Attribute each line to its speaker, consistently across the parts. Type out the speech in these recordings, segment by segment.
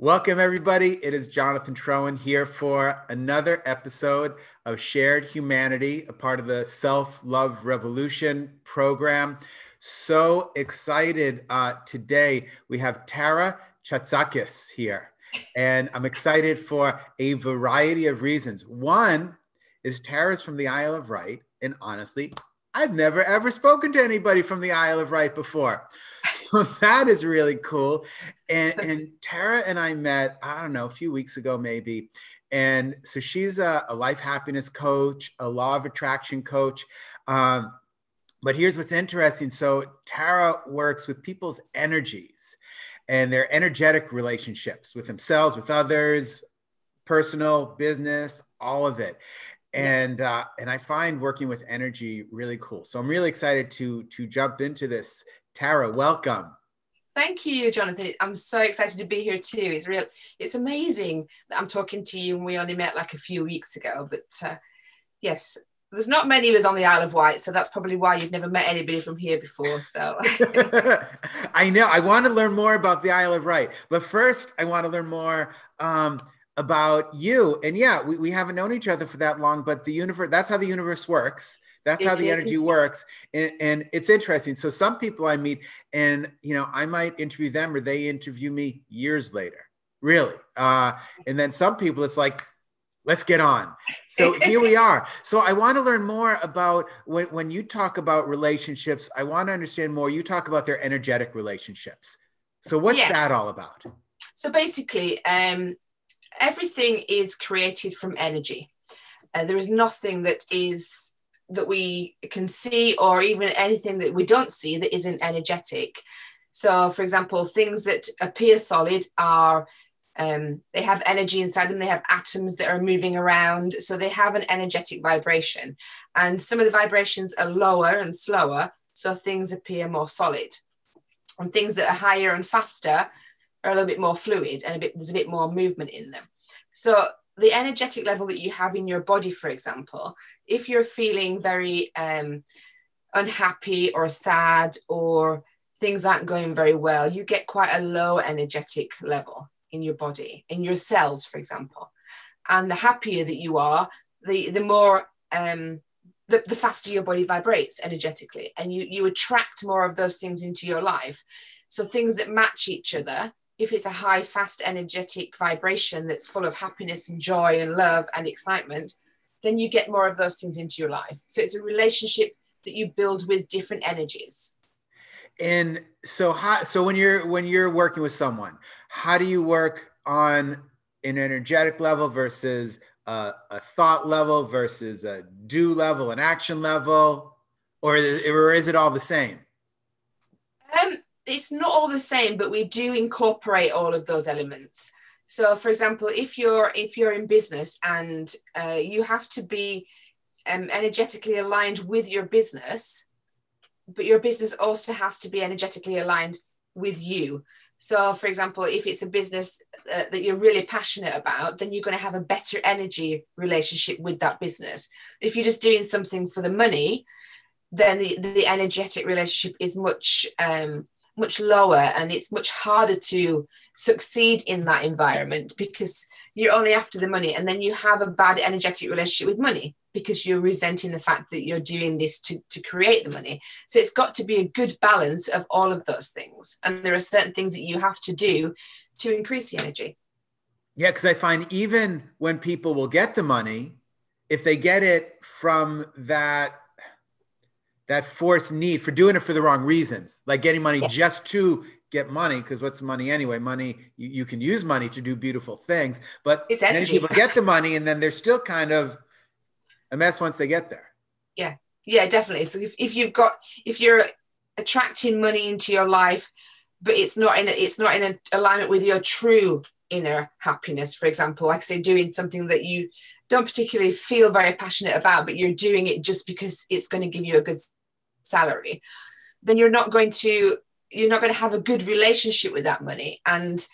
Speaker 1: Welcome, everybody. It is Jonathan Troen here for another episode of Shared Humanity, a part of the Self Love Revolution program. So excited uh, today. We have Tara Chatsakis here, and I'm excited for a variety of reasons. One is Tara's from the Isle of Wight, and honestly, I've never ever spoken to anybody from the Isle of Wight before. So that is really cool. And, and Tara and I met, I don't know, a few weeks ago, maybe. And so she's a, a life happiness coach, a law of attraction coach. Um, but here's what's interesting. So Tara works with people's energies and their energetic relationships with themselves, with others, personal, business, all of it and uh, and I find working with energy really cool. So I'm really excited to to jump into this. Tara, welcome.
Speaker 2: Thank you, Jonathan. I'm so excited to be here too. It's real. It's amazing that I'm talking to you, and we only met like a few weeks ago. But uh, yes, there's not many of us on the Isle of Wight, so that's probably why you've never met anybody from here before. So
Speaker 1: I know I want to learn more about the Isle of Wight, but first I want to learn more. Um, about you. And yeah, we, we haven't known each other for that long, but the universe, that's how the universe works. That's how the energy works. And, and it's interesting. So some people I meet and, you know, I might interview them or they interview me years later, really. Uh, and then some people it's like, let's get on. So here we are. So I want to learn more about when, when you talk about relationships, I want to understand more. You talk about their energetic relationships. So what's yeah. that all about?
Speaker 2: So basically, um, everything is created from energy. Uh, there is nothing that is that we can see or even anything that we don't see that isn't energetic. So, for example, things that appear solid are um, they have energy inside them. They have atoms that are moving around, so they have an energetic vibration. And some of the vibrations are lower and slower, so things appear more solid. And things that are higher and faster are a little bit more fluid and a bit there's a bit more movement in them. So the energetic level that you have in your body, for example, if you're feeling very um, unhappy or sad or things aren't going very well, you get quite a low energetic level in your body, in your cells, for example. And the happier that you are, the the more um, the, the faster your body vibrates energetically, and you you attract more of those things into your life. So things that match each other if it's a high, fast, energetic vibration that's full of happiness and joy and love and excitement, then you get more of those things into your life. So it's a relationship that you build with different energies.
Speaker 1: And so how so when you're when you're working with someone, how do you work on an energetic level versus a, a thought level versus a do level, an action level, or or is it all the same?
Speaker 2: Um, it's not all the same, but we do incorporate all of those elements. So, for example, if you're if you're in business and uh, you have to be um, energetically aligned with your business, but your business also has to be energetically aligned with you. So, for example, if it's a business uh, that you're really passionate about, then you're going to have a better energy relationship with that business. If you're just doing something for the money, then the, the energetic relationship is much um, much lower and it's much harder to succeed in that environment because you're only after the money and then you have a bad energetic relationship with money because you're resenting the fact that you're doing this to, to create the money. So it's got to be a good balance of all of those things. And there are certain things that you have to do to increase the energy.
Speaker 1: Yeah because i find even when people will get the money if they get it from that that forced need for doing it for the wrong reasons, like getting money yeah. just to get money. Because what's money anyway? Money you, you, can use money to do beautiful things, but many people get the money and then they're still kind of a mess once they get there.
Speaker 2: Yeah, yeah, definitely. So if, if you've got if you're attracting money into your life, but it's not in a, it's not in alignment with your true inner happiness for example like I say doing something that you don't particularly feel very passionate about but you're doing it just because it's going to give you a good salary then you're not going to you're not going to have a good relationship with that money. And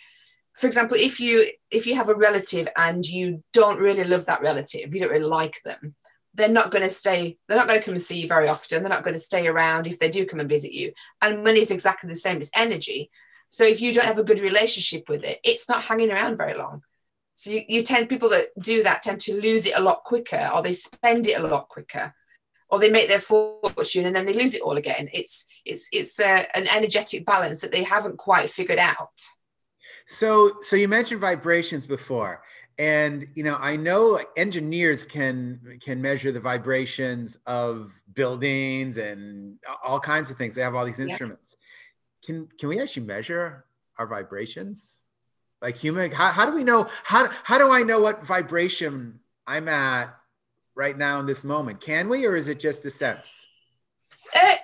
Speaker 2: for example if you if you have a relative and you don't really love that relative you don't really like them they're not going to stay they're not going to come and see you very often. They're not going to stay around if they do come and visit you. And money is exactly the same it's energy. So if you don't have a good relationship with it, it's not hanging around very long. So you, you tend people that do that tend to lose it a lot quicker, or they spend it a lot quicker, or they make their fortune and then they lose it all again. It's it's it's uh, an energetic balance that they haven't quite figured out.
Speaker 1: So so you mentioned vibrations before, and you know I know engineers can can measure the vibrations of buildings and all kinds of things. They have all these instruments. Yeah. Can can we actually measure our vibrations? like human how, how do we know how, how do i know what vibration i'm at right now in this moment. Can we or is it just a sense? Uh,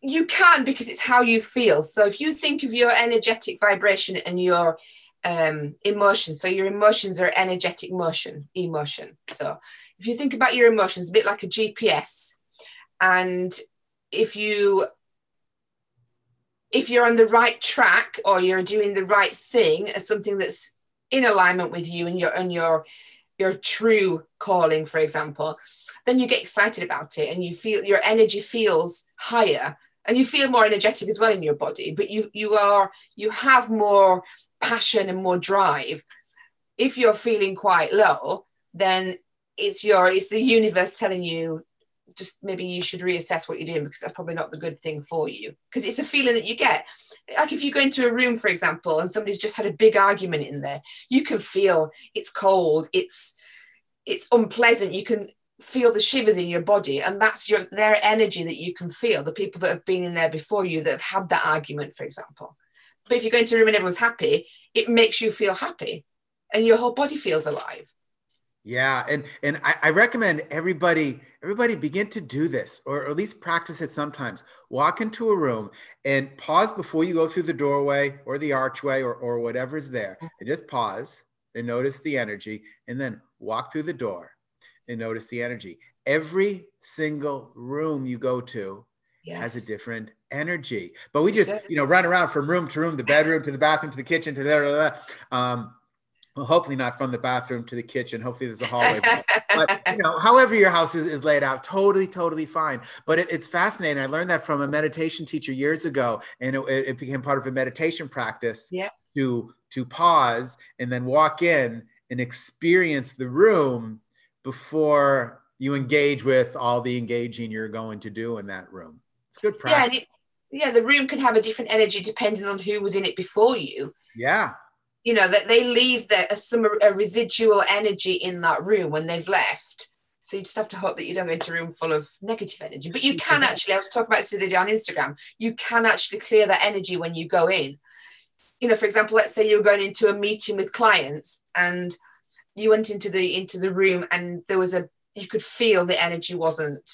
Speaker 2: you can because it's how you feel. So if you think of your energetic vibration and your um, emotions so your emotions are energetic motion emotion. So if you think about your emotions a bit like a gps and if you if you're on the right track or you're doing the right thing as something that's in alignment with you and your and your your true calling for example then you get excited about it and you feel your energy feels higher and you feel more energetic as well in your body but you you are you have more passion and more drive. If you're feeling quite low then it's your it's the universe telling you just maybe you should reassess what you're doing because that's probably not the good thing for you. Because it's a feeling that you get. Like if you go into a room for example and somebody's just had a big argument in there you can feel it's cold it's it's unpleasant. You can feel the shivers in your body and that's your their energy that you can feel the people that have been in there before you that have had that argument for example. But if you go into a room and everyone's happy it makes you feel happy and your whole body feels alive
Speaker 1: yeah, and and I, I, recommend everybody everybody begin to do this, or at least practice it sometimes. Walk into a room and pause before you go through the doorway or the archway or or whatever's there, mm. and just pause and notice the energy, and then walk through the door and notice the energy. Every single room you go to yes. has a different energy, but we just you know run around from room to room, the bedroom to the bathroom to the kitchen to the. Um, well, hopefully not from the bathroom to the kitchen. Hopefully there's a hallway. but you know, however your house is, is laid out, totally, totally fine. But it, it's fascinating. I learned that from a meditation teacher years ago, and it, it became part of a meditation practice.
Speaker 2: Yeah.
Speaker 1: To to pause and then walk in and experience the room before you engage with all the engaging you're going to do in that room. It's good practice.
Speaker 2: Yeah, it, yeah. The room can have a different energy depending on who was in it before you.
Speaker 1: Yeah
Speaker 2: you know that they leave there a, some a residual energy in that room when they've left. So you just have to hope that you don't go into a room full of negative energy. But you can actually i was talking about this the other day on instagram. You can actually clear that energy when you go in. You know for example let's say you were going into a meeting with clients and you went into the into the room and there was a you could feel the energy wasn't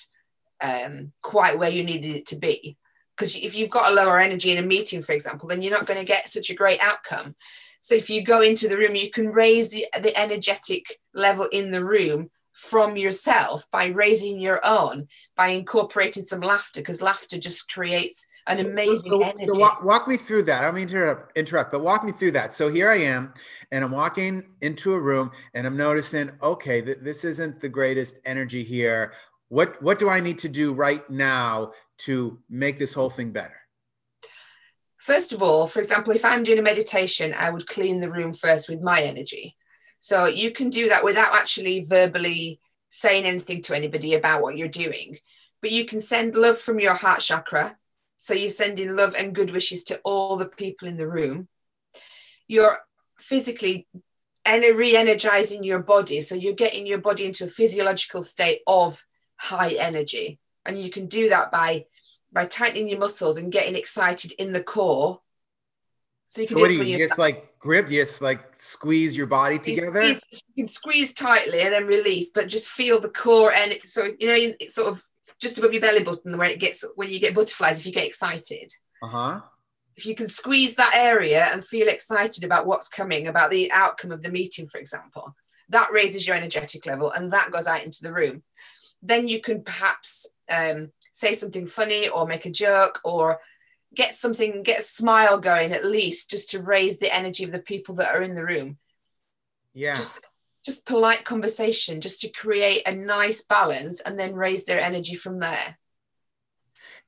Speaker 2: um, quite where you needed it to be because if you've got a lower energy in a meeting for example then you're not going to get such a great outcome so if you go into the room, you can raise the, the energetic level in the room from yourself by raising your own, by incorporating some laughter, because laughter just creates an amazing so, so, energy. So
Speaker 1: walk, walk, me through that. I don't mean to interrupt, interrupt, but walk me through that. So here I am, and I'm walking into a room, and I'm noticing, okay, th- this isn't the greatest energy here. What what do I need to do right now to make this whole thing better?
Speaker 2: First of all, for example, if I'm doing a meditation, I would clean the room first with my energy. So you can do that without actually verbally saying anything to anybody about what you're doing. But you can send love from your heart chakra. So you're sending love and good wishes to all the people in the room. You're physically re energizing your body. So you're getting your body into a physiological state of high energy. And you can do that by by tightening your muscles and getting excited in the core.
Speaker 1: So you can so do, you, you just like grip, you just like squeeze your body together.
Speaker 2: You, can squeeze tightly and then release, but just feel the core and it, so you know it's sort of just above your belly button where it gets when you get butterflies if you get excited.
Speaker 1: Uh-huh.
Speaker 2: If you can squeeze that area and feel excited about what's coming, about the outcome of the meeting, for example, that raises your energetic level and that goes out into the room. Then you can perhaps um, say something funny or make a joke or get something, get a smile going at least just to raise the energy of the people that are in the room.
Speaker 1: Yeah.
Speaker 2: Just just polite conversation just to create a nice balance and then raise their energy from there.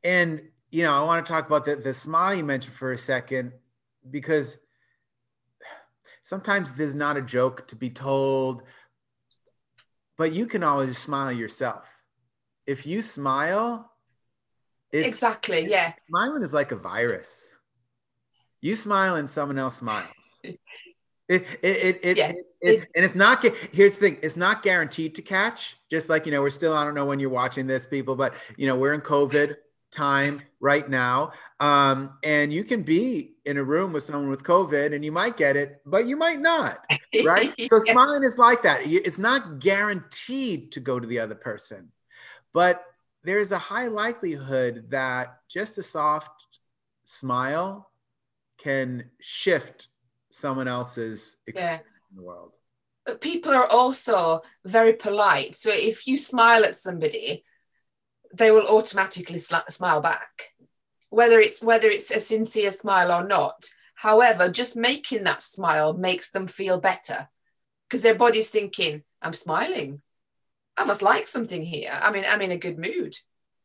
Speaker 1: And you know, I want to talk about the, the smile you mentioned for a second because sometimes there's not a joke to be told, but you can always smile yourself. If you smile,
Speaker 2: exactly, yeah.
Speaker 1: Smiling is like a virus. You smile and someone else smiles. It, it, it, yeah. it, it, and it's not, here's the thing, it's not guaranteed to catch. Just like, you know, we're still, I don't know when you're watching this, people, but, you know, we're in COVID time right now. Um, and you can be in a room with someone with COVID and you might get it, but you might not. Right. so smiling is like that. It's not guaranteed to go to the other person, but there's a high likelihood that just a soft smile can shift someone else's experience yeah. in the world.
Speaker 2: But people are also very polite. So if you smile at somebody, they will automatically smile back, whether it's whether it's a sincere smile or not. However, just making that smile makes them feel better because their body's thinking, "I'm smiling. I must like something here. I mean, I'm in a good mood."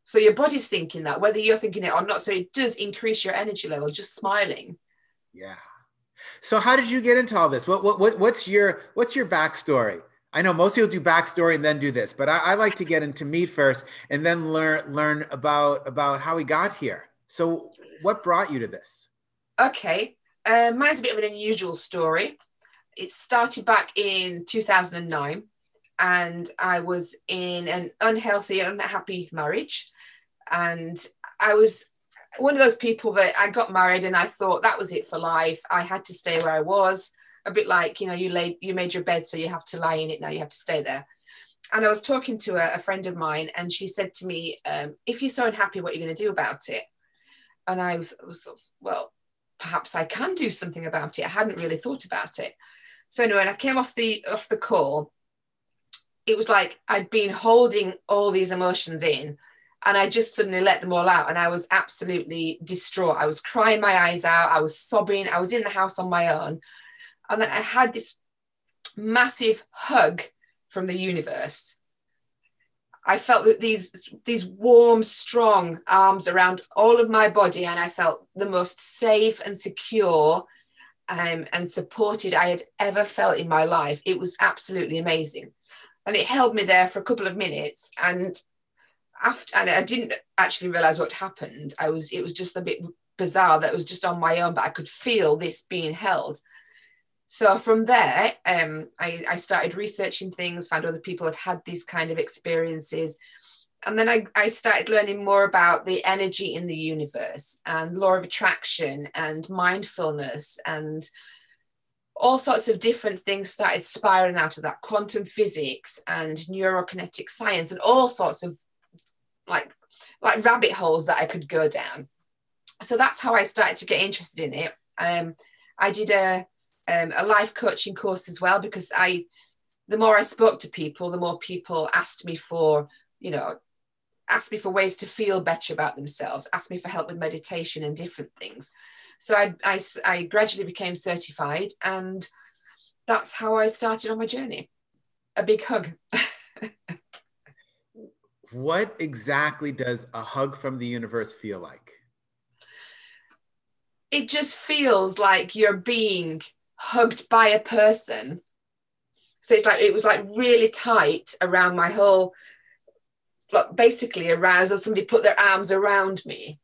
Speaker 2: So your body's thinking that, whether you're thinking it or not. So it does increase your energy level just smiling.
Speaker 1: Yeah. So how did you get into all this? What what, what what's your what's your backstory? I know most people do backstory and then do this, but I, I, like to get into meat first and then learn learn about about how we got here. So, what brought you to this?
Speaker 2: Okay, uh, mine's a bit of an unusual story. It started back in 2009, and I was in an unhealthy, unhappy marriage, and I was one of those people that I got married and I thought that was it for life. I had to stay where I was a bit like you know you laid you made your bed so you have to lie in it now you have to stay there and i was talking to a, a friend of mine and she said to me um, if you're so unhappy what are you going to do about it and i was, was sort of, well perhaps i can do something about it i hadn't really thought about it so anyway when i came off the off the call it was like i'd been holding all these emotions in and I just suddenly let them all out. And I was absolutely distraught. I was crying my eyes out. I was sobbing. I was in the house on my own. And then I had this massive hug from the universe. I felt that these these warm, strong arms around all of my body, and I felt the most safe and secure um, and supported I had ever felt in my life. It was absolutely amazing, and it held me there for a couple of minutes. And after, and I didn't actually realize what happened. I was it was just a bit bizarre that it was just on my own, but I could feel this being held. So from there, um, I, I, started researching things, found other people had had these kind of experiences. And then I, I started learning more about the energy in the universe and law of attraction and mindfulness and all sorts of different things started spiraling out of that quantum physics and neurokinetic science and all sorts of like like rabbit holes that I could go down. So that's how I started to get interested in it. Um, I did a um, a life coaching course as well because I, the more I spoke to people, the more people asked me for, you know, asked me for ways to feel better about themselves, asked me for help with meditation and different things. So I, I, I gradually became certified, and that's how I started on my journey. A big hug.
Speaker 1: what exactly does a hug from the universe feel like?
Speaker 2: It just feels like you're being hugged by a person. So it's like it was like really tight around my whole, like basically aroused, or somebody put their arms around me.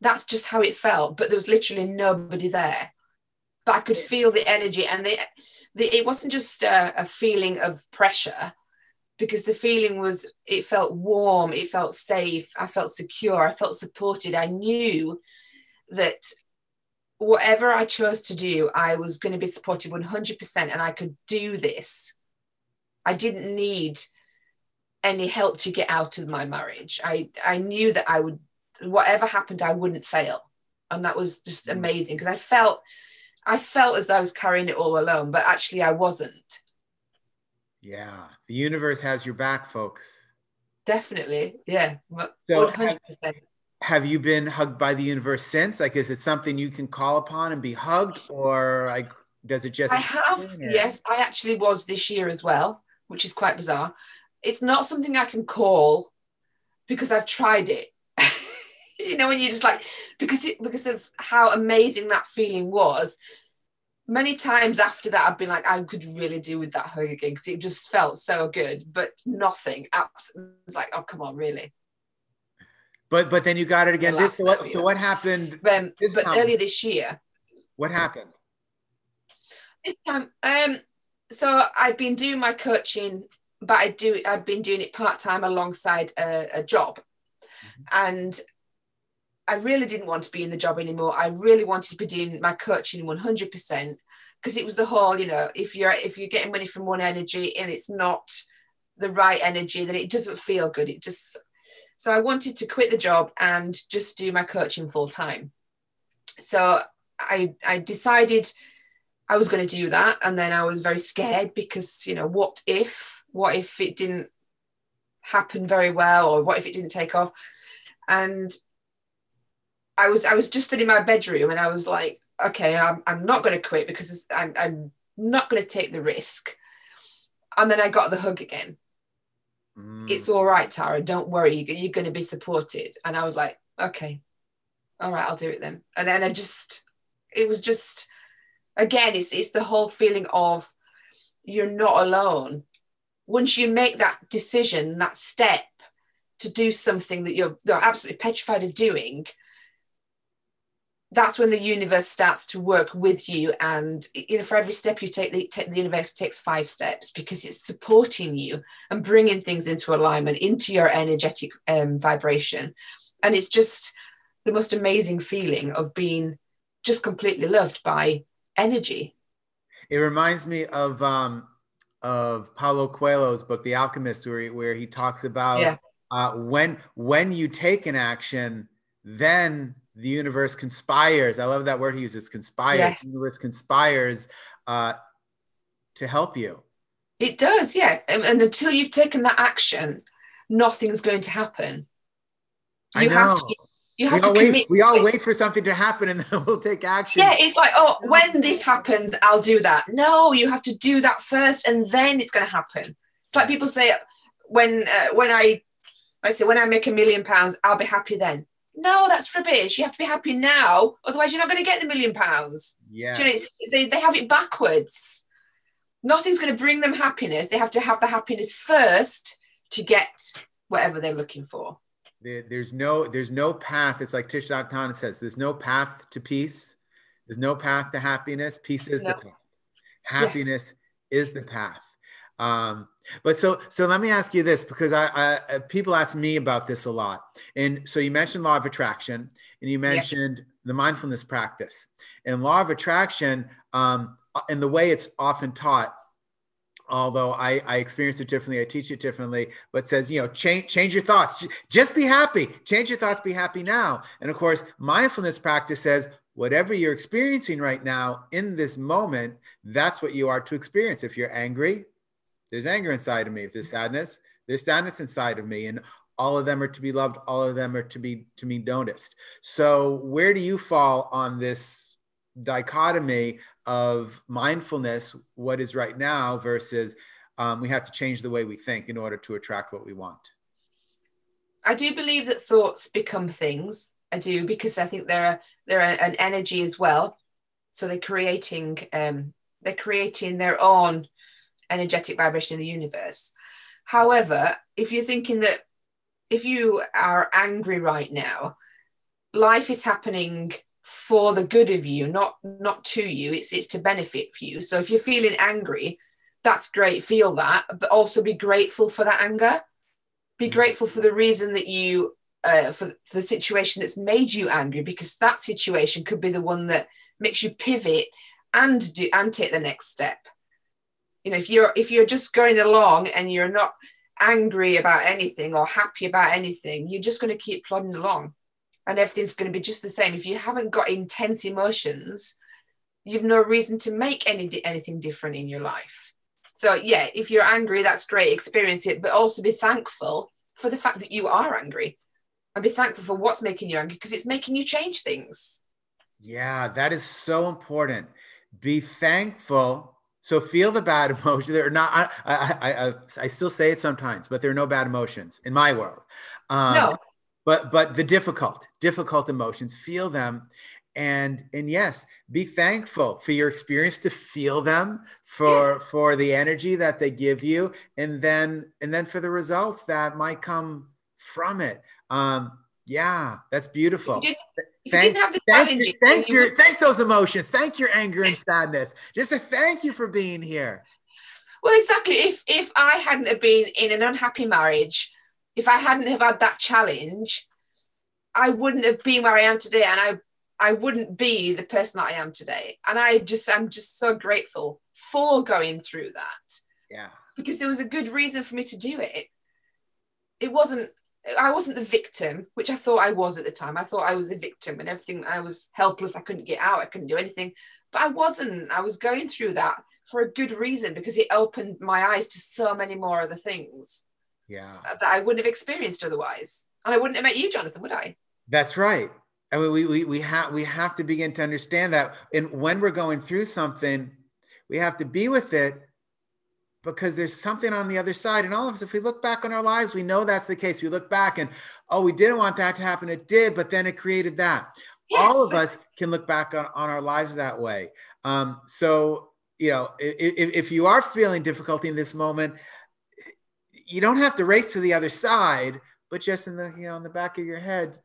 Speaker 2: That's just how it felt, but there was literally nobody there. But I could feel the energy, and the, the it wasn't just a, a feeling of pressure because the feeling was it felt warm it felt safe i felt secure i felt supported i knew that whatever I chose to do, I was going to be supported 100% and I could do this. I didn't need any help to get out of my marriage. I, I knew that I would, whatever happened, I wouldn't fail. And that was just mm. amazing because I felt, I felt as I was carrying it all alone, but actually I wasn't.
Speaker 1: Yeah. The universe has your back, folks.
Speaker 2: Definitely. Yeah. 100%
Speaker 1: have you been hugged by the universe since? Like, is it something you can call upon and be hugged, or like, does it just?
Speaker 2: I have. Yes, I actually was this year as well, which is quite bizarre. It's not something I can call because I've tried it. you know, when you just like because it because of how amazing that feeling was. Many times after that, I've been like, I could really do with that hug again because it just felt so good, but nothing. Absolutely, like, oh come on, really.
Speaker 1: But but then you got it again. This so what so what happened?
Speaker 2: Um, but time? earlier this year.
Speaker 1: What happened?
Speaker 2: This time, um, so I've been doing my coaching, but I do I've been doing it part time alongside a, a job, mm-hmm. and I really didn't want to be in the job anymore. I really wanted to be doing my coaching one hundred percent because it was the whole, you know, if you're if you're getting money from one energy and it's not the right energy, then it doesn't feel good. It just so I wanted to quit the job and just do my coaching full time. So I I decided I was going to do that. And then I was very scared because, you know, what if, what if it didn't happen very well or what if it didn't take off? And I was, I was just sitting in my bedroom and I was like, okay, I'm, I'm not going to quit because I'm, I'm not going to take the risk. And then I got the hug again. Mm. It's all right, Tara. Don't worry. You're going to be supported. And I was like, okay, all right, I'll do it then. And then I just, it was just, again, it's, it's the whole feeling of you're not alone. Once you make that decision, that step to do something that you're, you're absolutely petrified of doing, that's when the universe starts to work with you and you know for every step you take the, the, universe takes five steps because it's supporting you and bringing things into alignment into your energetic um, vibration and it's just the most amazing feeling of being just completely loved by energy.
Speaker 1: It reminds me of um, of Paulo Coelho's book, The Alchemist, where he, where he talks about yeah. uh, when when you take an action, then the universe conspires. I love that word he uses, conspires. Yes. The universe conspires uh, to help you.
Speaker 2: It does, yeah. And, and, until you've taken that action, nothing's going to happen.
Speaker 1: You have to you have we to commit. Wait, we all wait for something to happen and then we'll take action.
Speaker 2: Yeah, it's like, oh, when this happens, I'll do that. No, you have to do that first, and then it's going to happen. It's like people say, when uh, when I, I say when I make a million pounds, I'll be happy then. No, that's rubbish. You have to be happy now, otherwise you're not going to get the million pounds.
Speaker 1: Yeah,
Speaker 2: you know, they they have it backwards. Nothing's going to bring them happiness. They have to have the happiness first to get whatever they're looking for
Speaker 1: there's no there's no path it's like Nhat Hanh says there's no path to peace there's no path to happiness peace is no. the path happiness yeah. is the path um, but so so let me ask you this because I, I, uh, people ask me about this a lot and so you mentioned law of attraction and you mentioned yeah. the mindfulness practice and law of attraction um, and the way it's often taught although I, I experience it differently, I teach it differently, but says, you know, change, change your thoughts. Just be happy. Change your thoughts, be happy now. And of course, mindfulness practice says, whatever you're experiencing right now in this moment, that's what you are to experience. If you're angry, there's anger inside of me. There's sadness, there's sadness inside of me. And all of them are to be loved. All of them are to be to be noticed. So where do you fall on this dichotomy of mindfulness, what is right now, versus um, we have to change the way we think in order to attract what we want.
Speaker 2: I do believe that thoughts become things. I do because I think they're they're an energy as well. So they're creating um, they're creating their own energetic vibration in the universe. However, if you're thinking that if you are angry right now, life is happening for the good of you not not to you it's it's to benefit for you so if you're feeling angry that's great feel that but also be grateful for that anger be mm. grateful for the reason that you uh, for the situation that's made you angry because that situation could be the one that makes you pivot and do and take the next step you know if you're if you're just going along and you're not angry about anything or happy about anything you're just going to keep plodding along and everything's going to be just the same. If you haven't got intense emotions, you've no reason to make any anything different in your life. So yeah, if you're angry, that's great, experience it, but also be thankful for the fact that you are angry and be thankful for what's making you angry because it's making you change things.
Speaker 1: Yeah, that is so important. Be thankful. So feel the bad emotions. They're not. I, I I I still say it sometimes, but there are no bad emotions in my world. Um, no but but the difficult difficult emotions feel them and and yes be thankful for your experience to feel them for yes. for the energy that they give you and then and then for the results that might come from it um yeah that's beautiful
Speaker 2: thank,
Speaker 1: thank, you, thank your thank those emotions thank your anger and sadness just a thank you for being here
Speaker 2: well exactly if if i hadn't have been in an unhappy marriage if i hadn't have had that challenge i wouldn't have been where i am today and i I wouldn't be the person that I am today. And I just, I'm just so grateful for going through that.
Speaker 1: Yeah.
Speaker 2: Because there was a good reason for me to do it. It wasn't, I wasn't the victim, which I thought I was at the time. I thought I was the victim and everything. I was helpless. I couldn't get out. I couldn't do anything. But I wasn't. I was going through that for a good reason because it opened my eyes to so many more other things.
Speaker 1: Yeah.
Speaker 2: Uh, that I wouldn't have experienced otherwise. And I wouldn't have met you, Jonathan, would I?
Speaker 1: That's right. I mean, we we we have we have to begin to understand that, and when we're going through something, we have to be with it because there's something on the other side. And all of us, if we look back on our lives, we know that's the case. We look back and oh, we didn't want that to happen. It did, but then it created that. Yes. All of us can look back on, on our lives that way. Um, so you know, if, if you are feeling difficulty in this moment, you don't have to race to the other side, but just in the you know in the back of your head,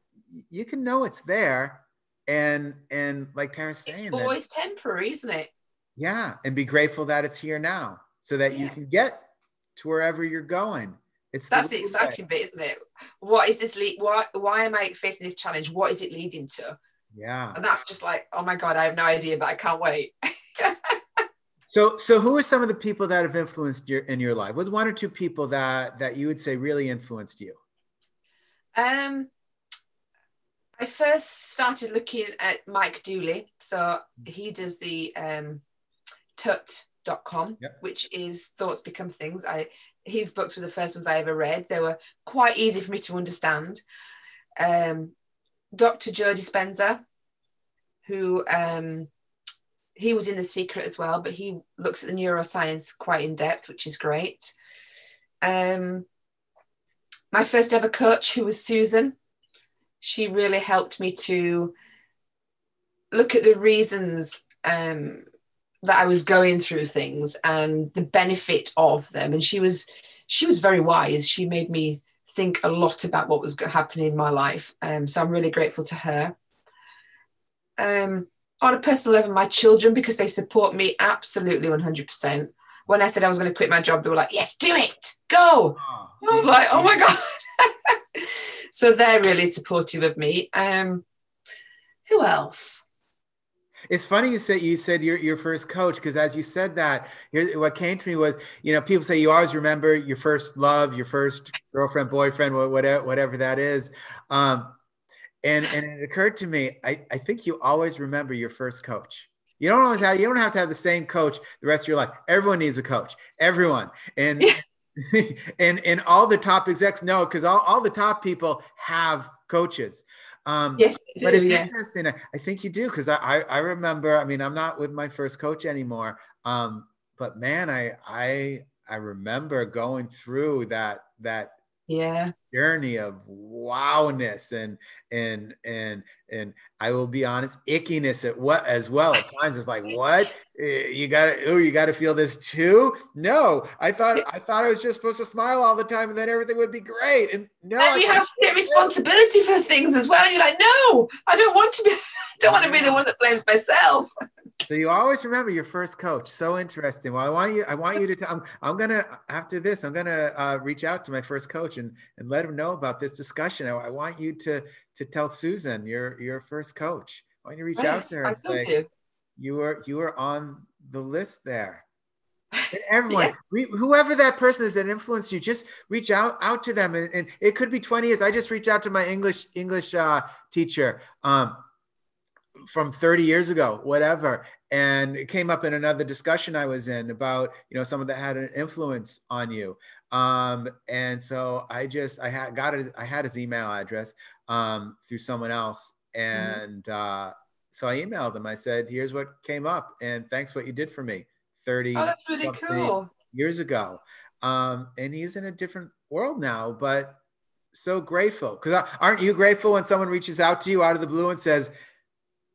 Speaker 1: you can know it's there and and like Tara's saying
Speaker 2: it's always that, temporary isn't it
Speaker 1: yeah and be grateful that it's here now so that yeah. you can get to wherever you're going. It's
Speaker 2: that's the, the exciting bit isn't it? What is this lead why why am i facing this challenge? What is it leading to?
Speaker 1: Yeah.
Speaker 2: And that's just like oh my god i have no idea but i can't wait.
Speaker 1: So so who are some of the people that have influenced your in your life? Was one or two people that that you would say really influenced you?
Speaker 2: Um I first started looking at Mike Dooley. So he does the um, tut.com, yep. which is Thoughts Become Things. I His books were the first ones I ever read. They were quite easy for me to understand. Um, Dr. Joe Dispenza, who um, he was in The Secret as well, but he looks at the neuroscience quite in depth, which is great. Um, my first ever coach, who was Susan, she really helped me to look at the reasons um, that I was going through things and the benefit of them. And she was she was very wise. She made me think a lot about what was happening in my life. Um, so I'm really grateful to her. Um, on a personal level, my children, because they support me absolutely 100%. When I said I was going to quit my job, they were like, yes, do it, go. Oh, I was like, oh my God. so they're really supportive of me. Um, who else?
Speaker 1: It's funny you said you said your your first coach because as you said that, what came to me was you know people say you always remember your first love, your first girlfriend, boyfriend, whatever whatever that is, um, and and it occurred to me I I think you always remember your first coach. You don't always have you don't have to have the same coach the rest of your life. Everyone needs a coach. Everyone and. And and all the top execs know because all, all the top people have coaches. Um,
Speaker 2: yes,
Speaker 1: do, but it's yeah. interesting. I think you do because I, I, I remember. I mean, I'm not with my first coach anymore. Um, but man, I I I remember going through that that
Speaker 2: yeah
Speaker 1: journey of wowness and and and and I will be honest, ickiness at what as well at times. It's like what eh, you got to oh you got to feel this too. No, I thought I thought I was just supposed to smile all the time and then everything would be great. And no,
Speaker 2: and you have to take responsibility for things as well. And you're like, no, I don't want to be. I don't want to be the one that blames myself.
Speaker 1: So you always remember your first coach. So interesting. Well, I want you. I want you to tell. I'm, I'm gonna after this. I'm gonna uh, reach out to my first coach and and let him know about this discussion. I, I, want you to to tell Susan, your your first coach. I want you to reach out to her and say to. you were you were on the list there. And everyone, yeah. re, whoever that person is that influenced you, just reach out out to them. And, and, it could be 20 years. I just reached out to my English English uh, teacher. Um, from 30 years ago, whatever. And it came up in another discussion I was in about, you know, someone that had an influence on you. Um, and so I just, I had got it, I had his email address um, through someone else. Mm-hmm. And mm-hmm. uh, so I emailed him. I said, here's what came up and thanks what you did for me 30
Speaker 2: oh, that's really cool.
Speaker 1: years ago. Um, and he's in a different world now, but so grateful because aren't you grateful when someone reaches out to you out of the blue and says,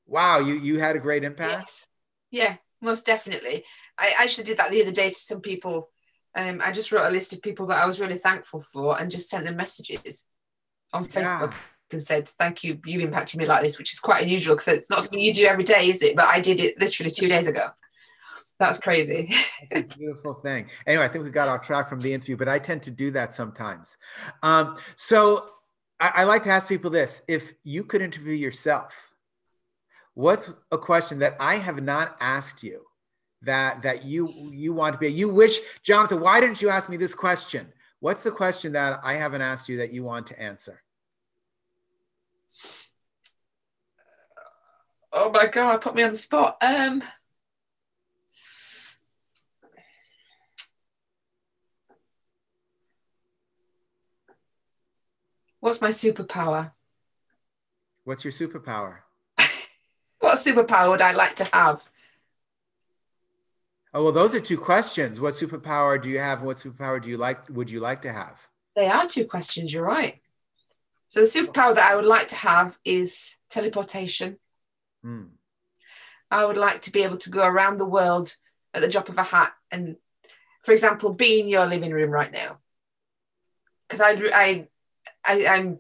Speaker 1: "Wow, you you had a great impact."
Speaker 2: Yes. Yeah, most definitely. I actually did that the other day to some people. Um, I just wrote a list of people that I was really thankful for and just sent them messages on Facebook. Yeah and said, Thank you, you impacted me like this, which is quite unusual because it's not something you do every day, is it? But I did it literally two days ago. That's crazy.
Speaker 1: That's beautiful thing. Anyway, I think we got off track from the interview, but I tend to do that sometimes. Um, so I, I like to ask people this if you could interview yourself, what's a question that I have not asked you? that that you you want to be you wish jonathan why didn't you ask me this question what's the question that i haven't asked you that you want to answer
Speaker 2: oh my god put me on the spot um What's my superpower?
Speaker 1: What's your superpower?
Speaker 2: What superpower would I like to have?
Speaker 1: Oh well, those are two questions. What superpower do you have? What superpower do you like? Would you like to have?
Speaker 2: They are two questions. You're right. So the superpower that I would like to have is teleportation. Mm. I would like to be able to go around the world at the drop of a hat, and, for example, be in your living room right now. Because I, I I, I'm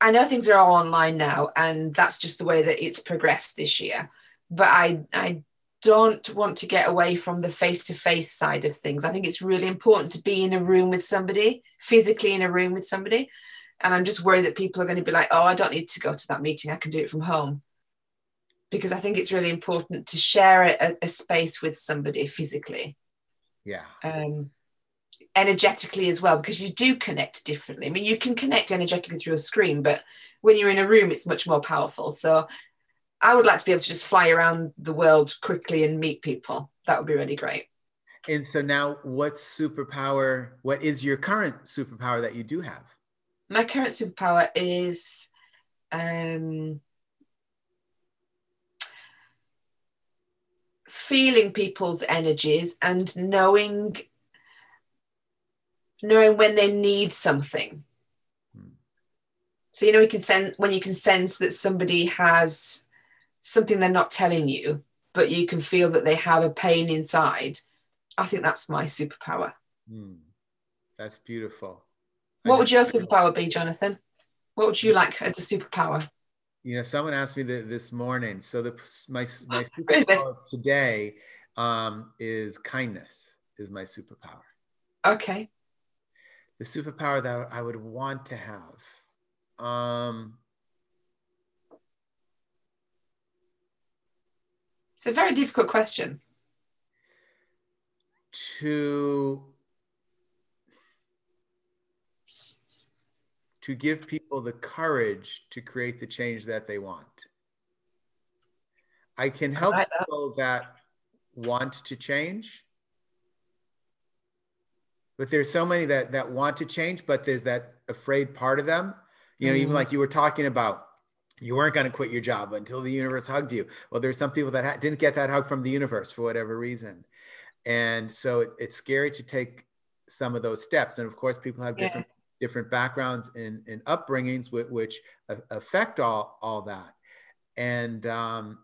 Speaker 2: I know things are all online now, and that's just the way that it's progressed this year. But I I don't want to get away from the face-to-face side of things. I think it's really important to be in a room with somebody, physically in a room with somebody. And I'm just worried that people are going to be like, oh, I don't need to go to that meeting. I can do it from home. Because I think it's really important to share a, a space with somebody physically.
Speaker 1: Yeah.
Speaker 2: Um, energetically as well because you do connect differently. I mean, you can connect energetically through a screen, but when you're in a room, it's much more powerful. So I would like to be able to just fly around the world quickly and meet people. That would be really great.
Speaker 1: And so now, what superpower, what is your current superpower that you do have?
Speaker 2: My current superpower is um, feeling people's energies and knowing knowing when they need something. So you know, you can sense when you can sense that somebody has something they're not telling you, but you can feel that they have a pain inside. I think that's my superpower.
Speaker 1: Mm. That's beautiful.
Speaker 2: What would your superpower be, Jonathan? What would you like as a superpower?
Speaker 1: You know, someone asked me this morning. So the my my superpower today um, is kindness. Is my superpower.
Speaker 2: Okay
Speaker 1: the superpower that I would want to have. Um,
Speaker 2: it's a very difficult question.
Speaker 1: To to give people the courage to create the change that they want. I can help I like that. people that want to change but there's so many that that want to change but there's that afraid part of them. You know mm-hmm. even like you were talking about you weren't going to quit your job until the universe hugged you. Well there's some people that ha- didn't get that hug from the universe for whatever reason. And so it, it's scary to take some of those steps. And of course people have different yeah. different backgrounds and, and upbringings which, which affect all all that. And um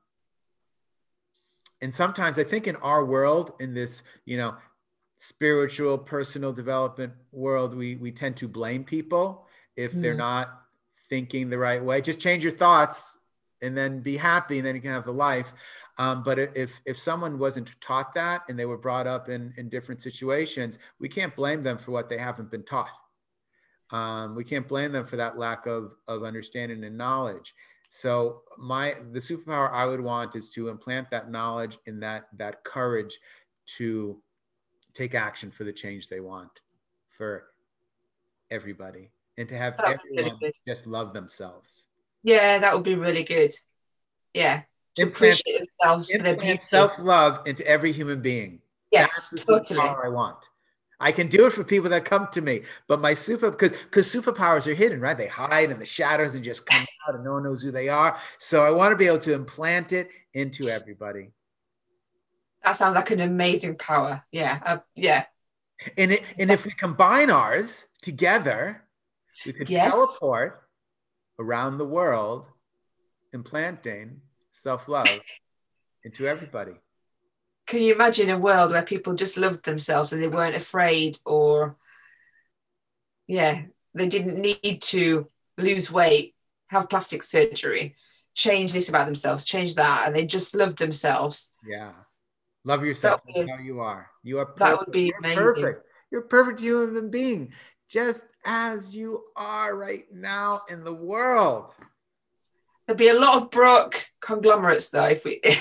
Speaker 1: and sometimes i think in our world in this you know spiritual personal development world we we tend to blame people if they're mm-hmm. not thinking the right way. Just change your thoughts and then be happy and then you can have the life. Um, but if if someone wasn't taught that and they were brought up in in different situations we can't blame them for what they haven't been taught. Um, we can't blame them for that lack of of understanding and knowledge. So my the superpower i would want is to implant that knowledge and that that courage to take action for the change they want for everybody and to have everyone really just love themselves.
Speaker 2: Yeah, that would be really good. Yeah. To implant, appreciate themselves for their
Speaker 1: self-love into every human being.
Speaker 2: Yes, That's totally.
Speaker 1: I want. I can do it for people that come to me, but my super because because superpowers are hidden, right? They hide in the shadows and just come out, and no one knows who they are. So I want to be able to implant it into everybody.
Speaker 2: That sounds like an amazing power. Yeah. Uh, yeah.
Speaker 1: And it, and if we combine ours together, We could
Speaker 2: Yes.
Speaker 1: teleport around the world, implanting self love into everybody.
Speaker 2: Can you imagine a world where people just loved themselves and they weren't afraid or, yeah, they didn't need to lose weight, have plastic surgery, change this about themselves, change that, and they just loved themselves?
Speaker 1: Yeah. Love yourself
Speaker 2: would-
Speaker 1: how you are. You are perfect.
Speaker 2: that would be
Speaker 1: You're
Speaker 2: amazing.
Speaker 1: perfect. You're a perfect human being, just as you are right now in the world.
Speaker 2: There'd be a lot of broke conglomerates though if we.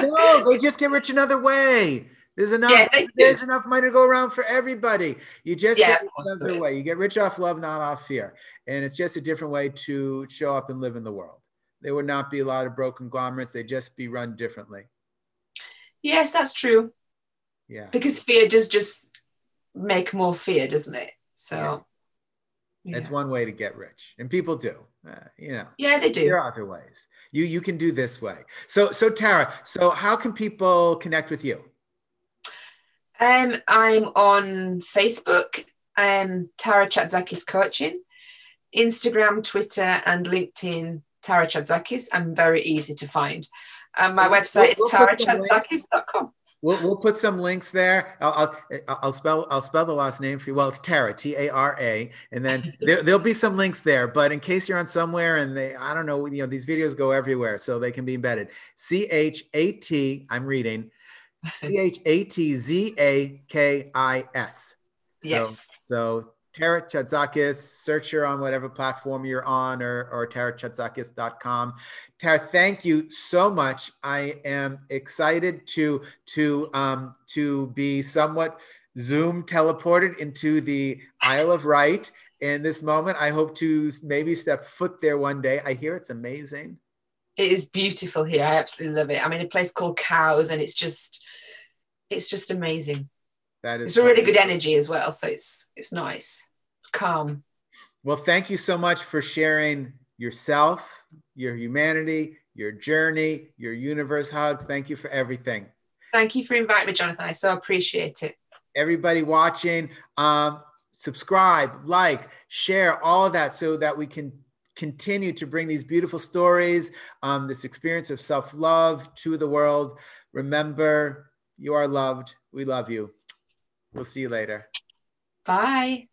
Speaker 1: No, they just get rich another way. There's enough.
Speaker 2: Yeah,
Speaker 1: there's enough money to go around for everybody. You just
Speaker 2: Yeah,
Speaker 1: get rich another way. You get rich off love, not off fear. And it's just a different way to show up and live in the world. There would not be a lot of broken conglomerates. They'd just be run differently.
Speaker 2: Yes, that's true.
Speaker 1: Yeah.
Speaker 2: Because fear does just make more fear, doesn't it? So.
Speaker 1: It's
Speaker 2: Yeah.
Speaker 1: one way to get rich. And people do. Uh, you know.
Speaker 2: yeah, they do.
Speaker 1: There are other ways. You you can do this way. So so Tara, so how can people connect with you?
Speaker 2: Um, I'm on Facebook, um, Tara Chatzakis Coaching, Instagram, Twitter, and LinkedIn, Tara Chatzakis. I'm very easy to find. And my
Speaker 1: We'll-
Speaker 2: website
Speaker 1: we'll
Speaker 2: is
Speaker 1: put some links.
Speaker 2: tarachatzakis.com.
Speaker 1: We'll, we'll put some links there. I'll, I'll I'll spell I'll spell the last name for you. Well, it's Tara, T A R A, and then there, there'll be some links there. But in case you're on somewhere and they I don't know, you know, these videos go everywhere, so they can be embedded. C H A T. I'm reading. C H A T Z A K I S. So,
Speaker 2: Yes.
Speaker 1: So Tara Chatzakis, search her on whatever platform you're on or, or tarachatzakis.com. Tara, thank you so much. I am excited to to um, to be somewhat Zoom teleported into the Isle of Wight in this moment. I hope to maybe step foot there one day. I hear it's amazing.
Speaker 2: It is beautiful here. I absolutely love it. I'm in a place called Cowes, and it's just, it's just amazing.
Speaker 1: That is
Speaker 2: It's a really good energy as well, so it's it's nice, calm.
Speaker 1: Well, thank you so much for sharing yourself, your humanity, your journey, your universe hugs. Thank you for everything.
Speaker 2: Thank you for inviting me, Jonathan. I so appreciate it.
Speaker 1: Everybody watching, um, subscribe, like, share, all of that so that we can continue to bring these beautiful stories, um, this experience of self love to the world. Remember, you are loved. We love you. We'll see you later.
Speaker 2: Bye.